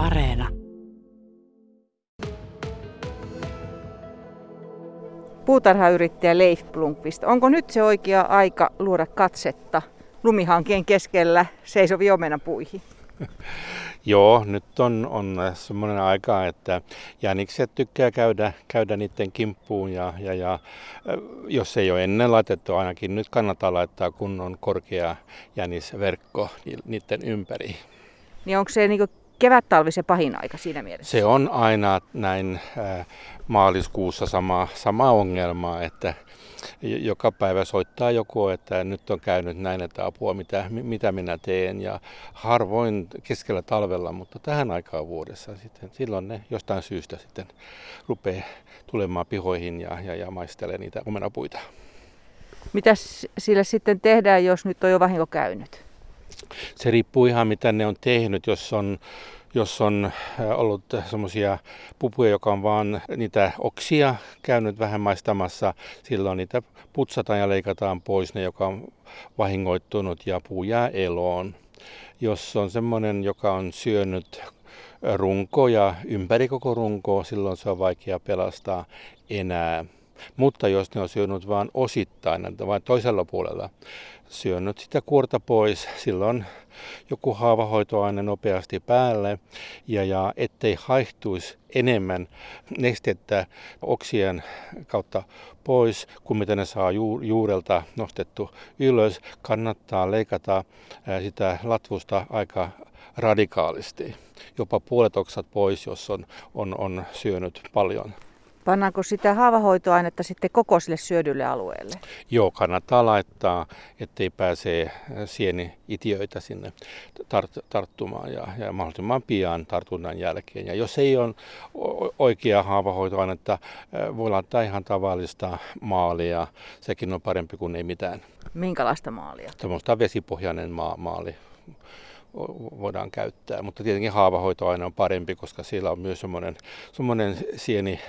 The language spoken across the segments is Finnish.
Areena. Puutarhayrittäjä Leif Blomqvist, onko nyt se oikea aika luoda katsetta lumihankeen keskellä seisoviin omenapuihin? Joo, nyt on, on semmoinen aika, että jänikset tykkää käydä, käydä niiden kimppuun ja, ja, ja jos ei ole ennen laitettu, ainakin nyt kannattaa laittaa kunnon korkea jänisverkko niiden ympäri. Niin onko se niin kevät-talvi se pahin aika siinä mielessä? Se on aina näin äh, maaliskuussa sama, sama ongelma, että joka päivä soittaa joku, että nyt on käynyt näin, että apua, mitä, mitä minä teen. Ja harvoin keskellä talvella, mutta tähän aikaan vuodessa sitten, silloin ne jostain syystä sitten rupeaa tulemaan pihoihin ja, ja, ja maistelee niitä omenapuita. Mitä sille sitten tehdään, jos nyt on jo vahinko käynyt? Se riippuu ihan mitä ne on tehnyt. Jos on jos on äh, ollut semmoisia pupuja, joka on vaan niitä oksia käynyt vähän maistamassa, silloin niitä putsataan ja leikataan pois ne, joka on vahingoittunut ja puu jää eloon. Jos on semmoinen, joka on syönyt runkoja ympäri koko runkoa, silloin se on vaikea pelastaa enää. Mutta jos ne on syönyt vain osittain, vain toisella puolella syönyt sitä kuorta pois, silloin joku haavahoitoaine nopeasti päälle ja, ja ettei haihtuisi enemmän nestettä oksien kautta pois, kuin mitä ne saa juurelta nostettu ylös, kannattaa leikata sitä latvusta aika radikaalisti. Jopa puolet oksat pois, jos on, on, on syönyt paljon. Pannaanko sitä haavahoitoainetta sitten koko sille syödylle alueelle? Joo, kannattaa laittaa, ettei pääse sieni-itiöitä sinne tart- tarttumaan ja, ja mahdollisimman pian tartunnan jälkeen. Ja jos ei ole oikea haavahoitoainetta, voi laittaa ihan tavallista maalia. Sekin on parempi kuin ei mitään. Minkälaista maalia? Tällaista vesipohjainen ma- maali voidaan käyttää. Mutta tietenkin haavahoito aina on parempi, koska siellä on myös semmoinen, semmoinen sieni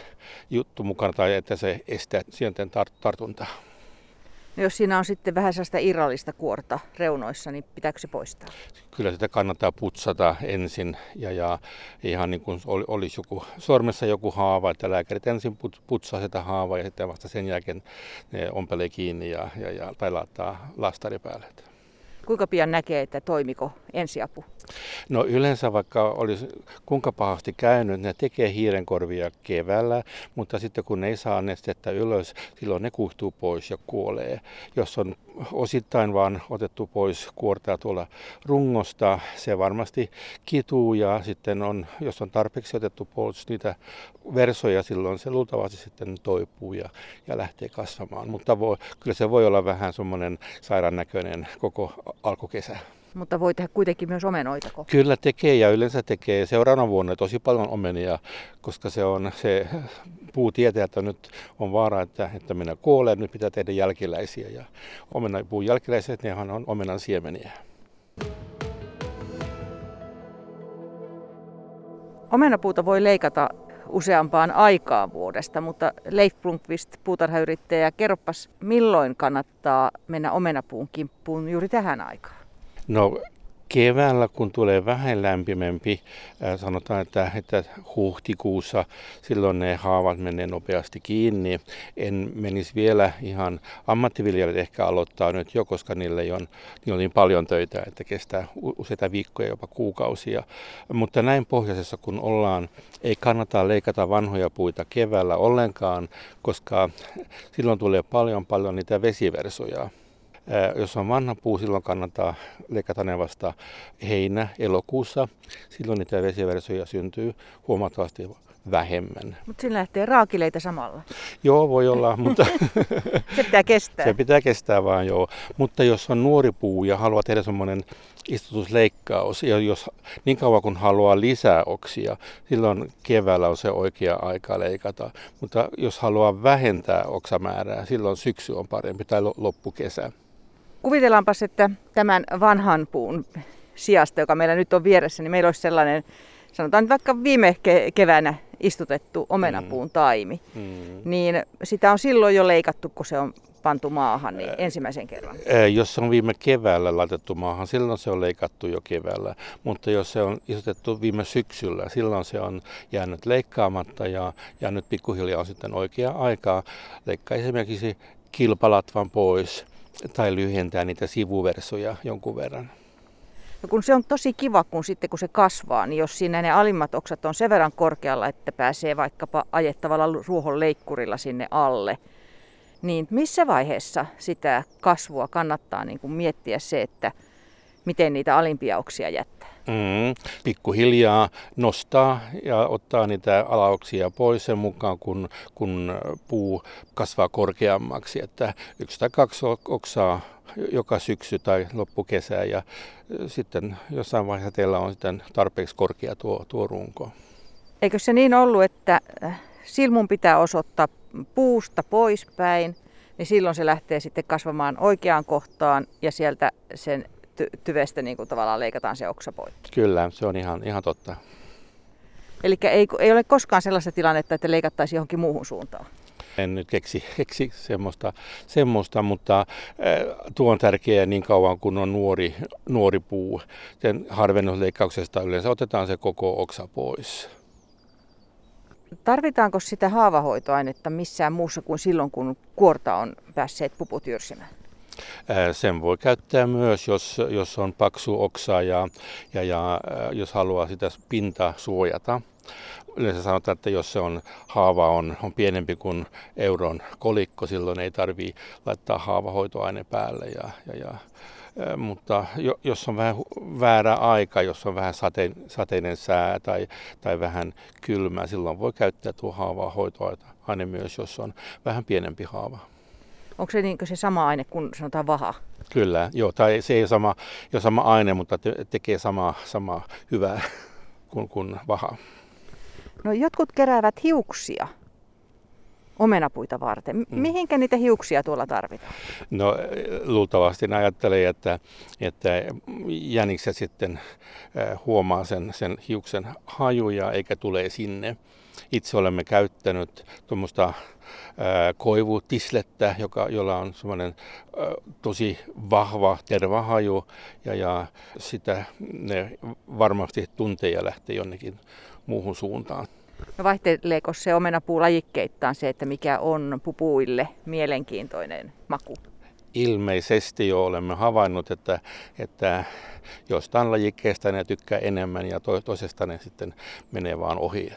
juttu mukana, tai että se estää sienten tar- tartuntaa. No jos siinä on sitten vähän sellaista irrallista kuorta reunoissa, niin pitääkö se poistaa? Kyllä sitä kannattaa putsata ensin ja, ja ihan niin kuin olisi joku, sormessa joku haava, että lääkärit ensin putsaa sitä haavaa ja sitten vasta sen jälkeen ne ompelee kiinni ja, ja, ja tai laittaa lastari päälle. Kuinka pian näkee, että toimiko ensiapu? No yleensä vaikka olisi kuinka pahasti käynyt, ne tekee hiirenkorvia keväällä, mutta sitten kun ne ei saa nestettä ylös, silloin ne kuhtuu pois ja kuolee. Jos on osittain vaan otettu pois kuortaa tuolla rungosta, se varmasti kituu ja sitten on, jos on tarpeeksi otettu pois niitä versoja, silloin se luultavasti sitten toipuu ja, ja lähtee kasvamaan. Mutta voi, kyllä se voi olla vähän semmoinen sairaan näköinen koko alkukesä. Mutta voi tehdä kuitenkin myös omenoita. Kyllä tekee ja yleensä tekee seuraavana vuonna tosi paljon omenia, koska se on se puu tietää, että nyt on vaara, että, että minä kuolen, nyt pitää tehdä jälkiläisiä. Ja omena, puun jälkiläiset, nehän on omenan siemeniä. Omenapuuta voi leikata useampaan aikaan vuodesta, mutta Leif Blomqvist, puutarhayrittäjä, kerropas milloin kannattaa mennä omenapuun kimppuun juuri tähän aikaan? No keväällä, kun tulee vähän lämpimämpi, sanotaan, että, että huhtikuussa, silloin ne haavat menee nopeasti kiinni. En menisi vielä ihan ammattiviljelijät ehkä aloittaa nyt jo, koska niille on, niillä on niin paljon töitä, että kestää useita viikkoja, jopa kuukausia. Mutta näin pohjoisessa kun ollaan, ei kannata leikata vanhoja puita keväällä ollenkaan, koska silloin tulee paljon paljon niitä vesiversoja jos on vanha puu, silloin kannattaa leikata ne vasta heinä-elokuussa. Silloin niitä vesiversoja syntyy huomattavasti vähemmän. Mutta siinä lähtee raakileita samalla. Joo, voi olla, mutta... se pitää kestää. Se pitää kestää vaan, joo. Mutta jos on nuori puu ja haluaa tehdä semmoinen istutusleikkaus, ja jos niin kauan kun haluaa lisää oksia, silloin keväällä on se oikea aika leikata. Mutta jos haluaa vähentää oksamäärää, silloin syksy on parempi tai loppukesä. Kuvitellaanpas, että tämän vanhan puun sijasta, joka meillä nyt on vieressä, niin meillä olisi sellainen sanotaan nyt vaikka viime ke- keväänä istutettu omenapuun taimi, mm. niin sitä on silloin jo leikattu, kun se on pantu maahan niin ensimmäisen kerran? Jos se on viime keväällä laitettu maahan, silloin se on leikattu jo keväällä. Mutta jos se on istutettu viime syksyllä, silloin se on jäänyt leikkaamatta ja, ja nyt pikkuhiljaa on sitten oikea aikaa leikkaa esimerkiksi kilpalatvan pois tai lyhentää niitä sivuversoja jonkun verran. No kun se on tosi kiva, kun sitten kun se kasvaa, niin jos siinä ne alimmat oksat on sen verran korkealla, että pääsee vaikkapa ajettavalla ruohon leikkurilla sinne alle, niin missä vaiheessa sitä kasvua kannattaa niin kuin miettiä se, että miten niitä alimpia oksia jättää? Mm, pikkuhiljaa nostaa ja ottaa niitä alaoksia pois sen mukaan, kun, kun puu kasvaa korkeammaksi. Että yksi tai kaksi oksaa joka syksy tai loppukesä ja sitten jossain vaiheessa teillä on sitten tarpeeksi korkea tuo, tuo runko. Eikö se niin ollut, että äh, silmun pitää osoittaa puusta poispäin, niin silloin se lähtee sitten kasvamaan oikeaan kohtaan ja sieltä sen ty- tyvestä niin kuin tavallaan leikataan se oksa poikki. Kyllä, se on ihan, ihan totta. Eli ei, ei ole koskaan sellaista tilannetta, että leikattaisiin johonkin muuhun suuntaan. En nyt keksi, keksi semmoista, semmoista, mutta äh, tuo on tärkeää niin kauan kun on nuori, nuori puu. Sen harvennusleikkauksesta yleensä otetaan se koko oksa pois. Tarvitaanko sitä haavahoitoainetta missään muussa kuin silloin, kun kuorta on päässeet puput jyrsimään? Sen voi käyttää myös, jos, jos on paksu oksa ja, ja, ja jos haluaa sitä pintaa suojata. Yleensä sanotaan, että jos se on, haava on, on pienempi kuin euron kolikko, silloin ei tarvitse laittaa haavahoitoaine päälle. Ja, ja, ja, mutta jos on vähän väärä aika, jos on vähän satein, sateinen sää tai, tai vähän kylmä, silloin voi käyttää tuo haavahoitoaine myös, jos on vähän pienempi haava. Onko se niin se sama aine kuin sanotaan vaha? Kyllä, joo, tai se ei ole sama, jo sama aine, mutta te, tekee sama, sama hyvää kuin, kuin vaha. No jotkut keräävät hiuksia omenapuita varten. Mm. Mihinkä niitä hiuksia tuolla tarvitaan? No luultavasti ne ajattelee, että, että jänikset sitten huomaa sen, sen hiuksen hajuja eikä tule sinne. Itse olemme käyttänyt tuommoista koivutislettä, joka, jolla on semmoinen tosi vahva tervahaju ja, ja sitä ne varmasti tuntee ja lähtee jonnekin muuhun suuntaan. No vaihteleeko se omenapuu lajikkeittain se, että mikä on pupuille mielenkiintoinen maku? Ilmeisesti jo olemme havainnut, että, että jostain lajikkeesta ne tykkää enemmän ja toisesta ne sitten menee vaan ohi.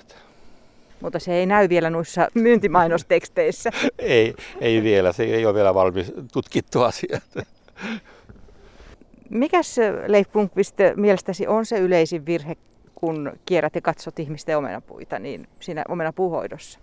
Mutta se ei näy vielä noissa myyntimainosteksteissä. ei, ei vielä, se ei ole vielä valmis tutkittu asia. Mikäs Leif Blomqvist mielestäsi on se yleisin virhe, kun kierrät ja katsot ihmisten omenapuita, niin siinä omenapuuhoidossa?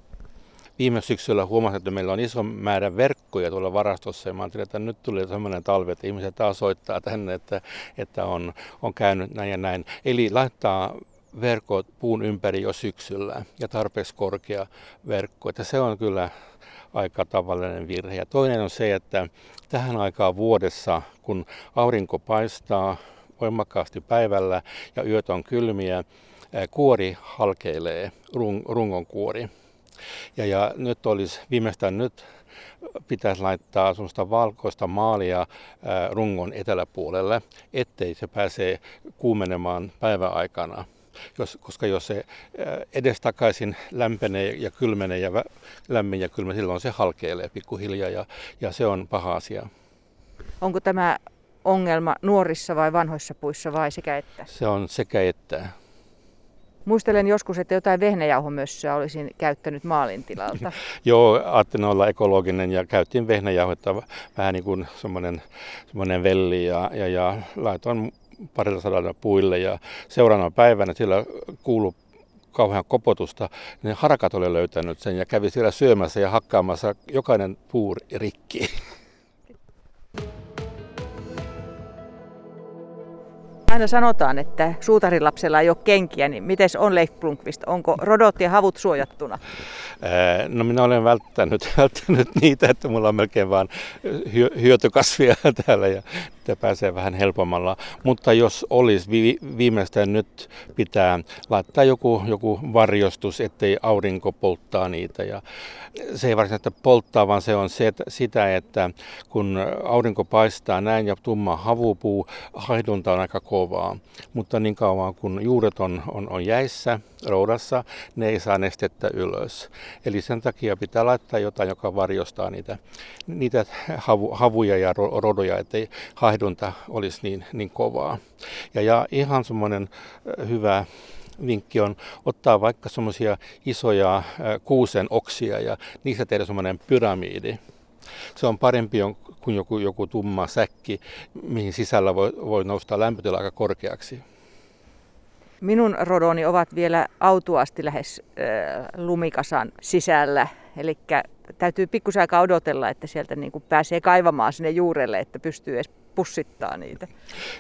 Viime syksyllä huomasin, että meillä on iso määrä verkkoja tuolla varastossa ja mä ajattelin, että nyt tuli sellainen talvi, että ihmiset taas soittaa tänne, että, että on, on käynyt näin ja näin. Eli laittaa verkot puun ympäri jo syksyllä ja tarpeeksi korkea verkko. Että se on kyllä aika tavallinen virhe. Ja toinen on se, että tähän aikaan vuodessa, kun aurinko paistaa voimakkaasti päivällä ja yöt on kylmiä, kuori halkeilee, rung, rungon kuori. Ja, ja nyt olisi viimeistään nyt pitäisi laittaa sellaista valkoista maalia rungon eteläpuolelle, ettei se pääse kuumenemaan päiväaikana jos, koska jos se edestakaisin lämpenee ja kylmenee ja lämmin ja kylmä, silloin se halkeilee pikkuhiljaa ja, ja se on paha asia. Onko tämä ongelma nuorissa vai vanhoissa puissa vai sekä että? Se on sekä että. Muistelen joskus, että jotain vehnäjauhomössöä olisin käyttänyt maalintilalta. Joo, ajattelin olla ekologinen ja käytin vehnäjauhetta vähän niin kuin semmoinen, semmoinen velli ja, ja, ja laitoin parilla sadalla puille ja seuraavana päivänä sillä kuului kauhean kopotusta, niin harakat oli löytänyt sen ja kävi siellä syömässä ja hakkaamassa jokainen puu rikki. Aina sanotaan, että suutarilapsella ei ole kenkiä, niin miten on Leif Blomqvist? Onko rodot ja havut suojattuna? No minä olen välttänyt, välttänyt niitä, että mulla on melkein vain hyötykasvia täällä ja että pääsee vähän helpommalla. Mutta jos olisi, vi- viimeistään nyt pitää laittaa joku, joku varjostus, ettei aurinko polttaa niitä. Ja se ei varsinaisesti polttaa, vaan se on se, sitä, että kun aurinko paistaa näin ja tumma havupuu, haidunta on aika kovaa. Mutta niin kauan kun juuret on, on, on jäissä, roudassa, ne ei saa nestettä ylös. Eli sen takia pitää laittaa jotain, joka varjostaa niitä, niitä havu, havuja ja rodoja, ettei haihdunta olisi niin, niin kovaa. Ja, ja ihan semmoinen hyvä vinkki on ottaa vaikka semmoisia isoja kuusen oksia ja niistä tehdä semmoinen pyramidi. Se on parempi kuin joku, joku tumma säkki, mihin sisällä voi, voi nousta lämpötila aika korkeaksi. Minun rodoni ovat vielä autuasti lähes äh, lumikasan sisällä, eli täytyy pikkusen aikaa odotella, että sieltä niin pääsee kaivamaan sinne juurelle, että pystyy edes pussittaa niitä.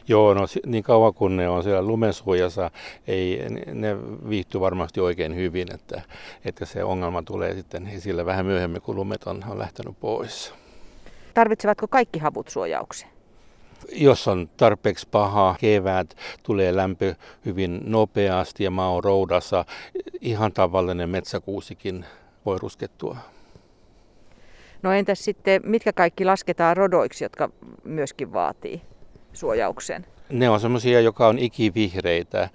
Joo, no niin kauan kun ne on siellä lumensuojassa, ei, ne viihtyy varmasti oikein hyvin, että, että se ongelma tulee sitten esille vähän myöhemmin, kun lumet on, on lähtenyt pois. Tarvitsevatko kaikki havut suojauksen? Jos on tarpeeksi paha kevät, tulee lämpö hyvin nopeasti ja maa on roudassa, ihan tavallinen metsäkuusikin voi ruskettua. No entäs sitten, mitkä kaikki lasketaan rodoiksi, jotka myöskin vaatii suojauksen? Ne on semmoisia, joka on ikivihreitä,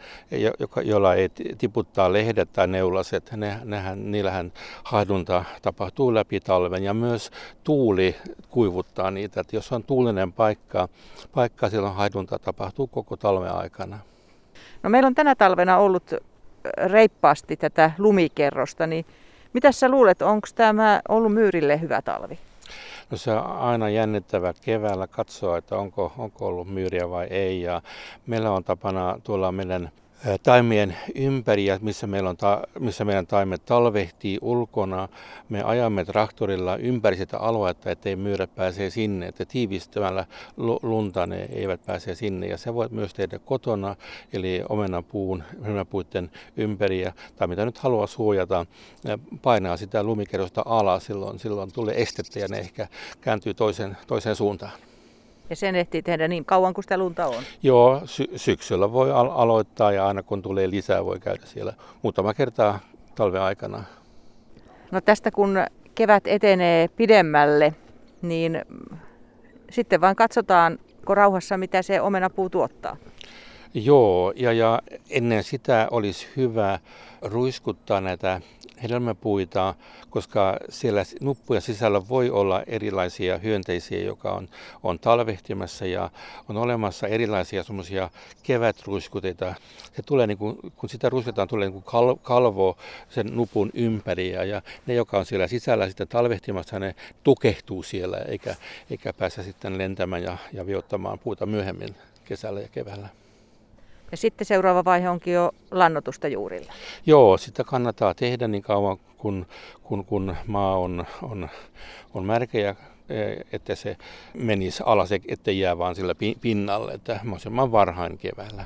joka, joilla ei tiputtaa lehdet tai neulaset. Ne, nehän, niillähän hahdunta tapahtuu läpi talven ja myös tuuli kuivuttaa niitä. Että jos on tuulinen paikka, paikka silloin haidunta tapahtuu koko talven aikana. No meillä on tänä talvena ollut reippaasti tätä lumikerrosta, niin mitä sä luulet, onko tämä ollut myyrille hyvä talvi? No se on aina jännittävä keväällä katsoa, että onko, onko ollut myyriä vai ei. Ja meillä on tapana tuolla meidän taimien ympäri, missä, meillä on ta, missä meidän taimet talvehtii ulkona. Me ajamme traktorilla ympäri sitä aluetta, ettei myyrä pääse sinne, että tiivistämällä lunta ne eivät pääse sinne. Ja se voit myös tehdä kotona, eli omenapuun, omenapuiden ympäri, tai mitä nyt haluaa suojata, painaa sitä lumikerrosta alas, silloin, silloin tulee estettä ja ne ehkä kääntyy toiseen, toiseen suuntaan. Ja sen ehtii tehdä niin kauan kuin sitä lunta on? Joo, sy- syksyllä voi al- aloittaa ja aina kun tulee lisää voi käydä siellä muutama kertaa talven aikana. No tästä kun kevät etenee pidemmälle, niin sitten vain katsotaan rauhassa, mitä se omenapuu tuottaa. Joo, ja, ja ennen sitä olisi hyvä ruiskuttaa näitä hedelmäpuita, koska siellä nuppuja sisällä voi olla erilaisia hyönteisiä, joka on, on talvehtimassa ja on olemassa erilaisia semmoisia kevätruiskuteita. Se tulee niin kuin, kun sitä ruiskutetaan, tulee niin kuin kalvo sen nupun ympäri ja, ja ne, joka on siellä sisällä sitten talvehtimassa, ne tukehtuu siellä eikä, eikä pääse sitten lentämään ja, ja viottamaan puuta myöhemmin kesällä ja keväällä. Ja sitten seuraava vaihe onkin jo lannotusta juurilla. Joo, sitä kannattaa tehdä niin kauan, kun, kun, kun maa on, on, on märkä ja e, että se menisi alas, ettei jää vaan sillä pinnalle, että mahdollisimman varhain keväällä.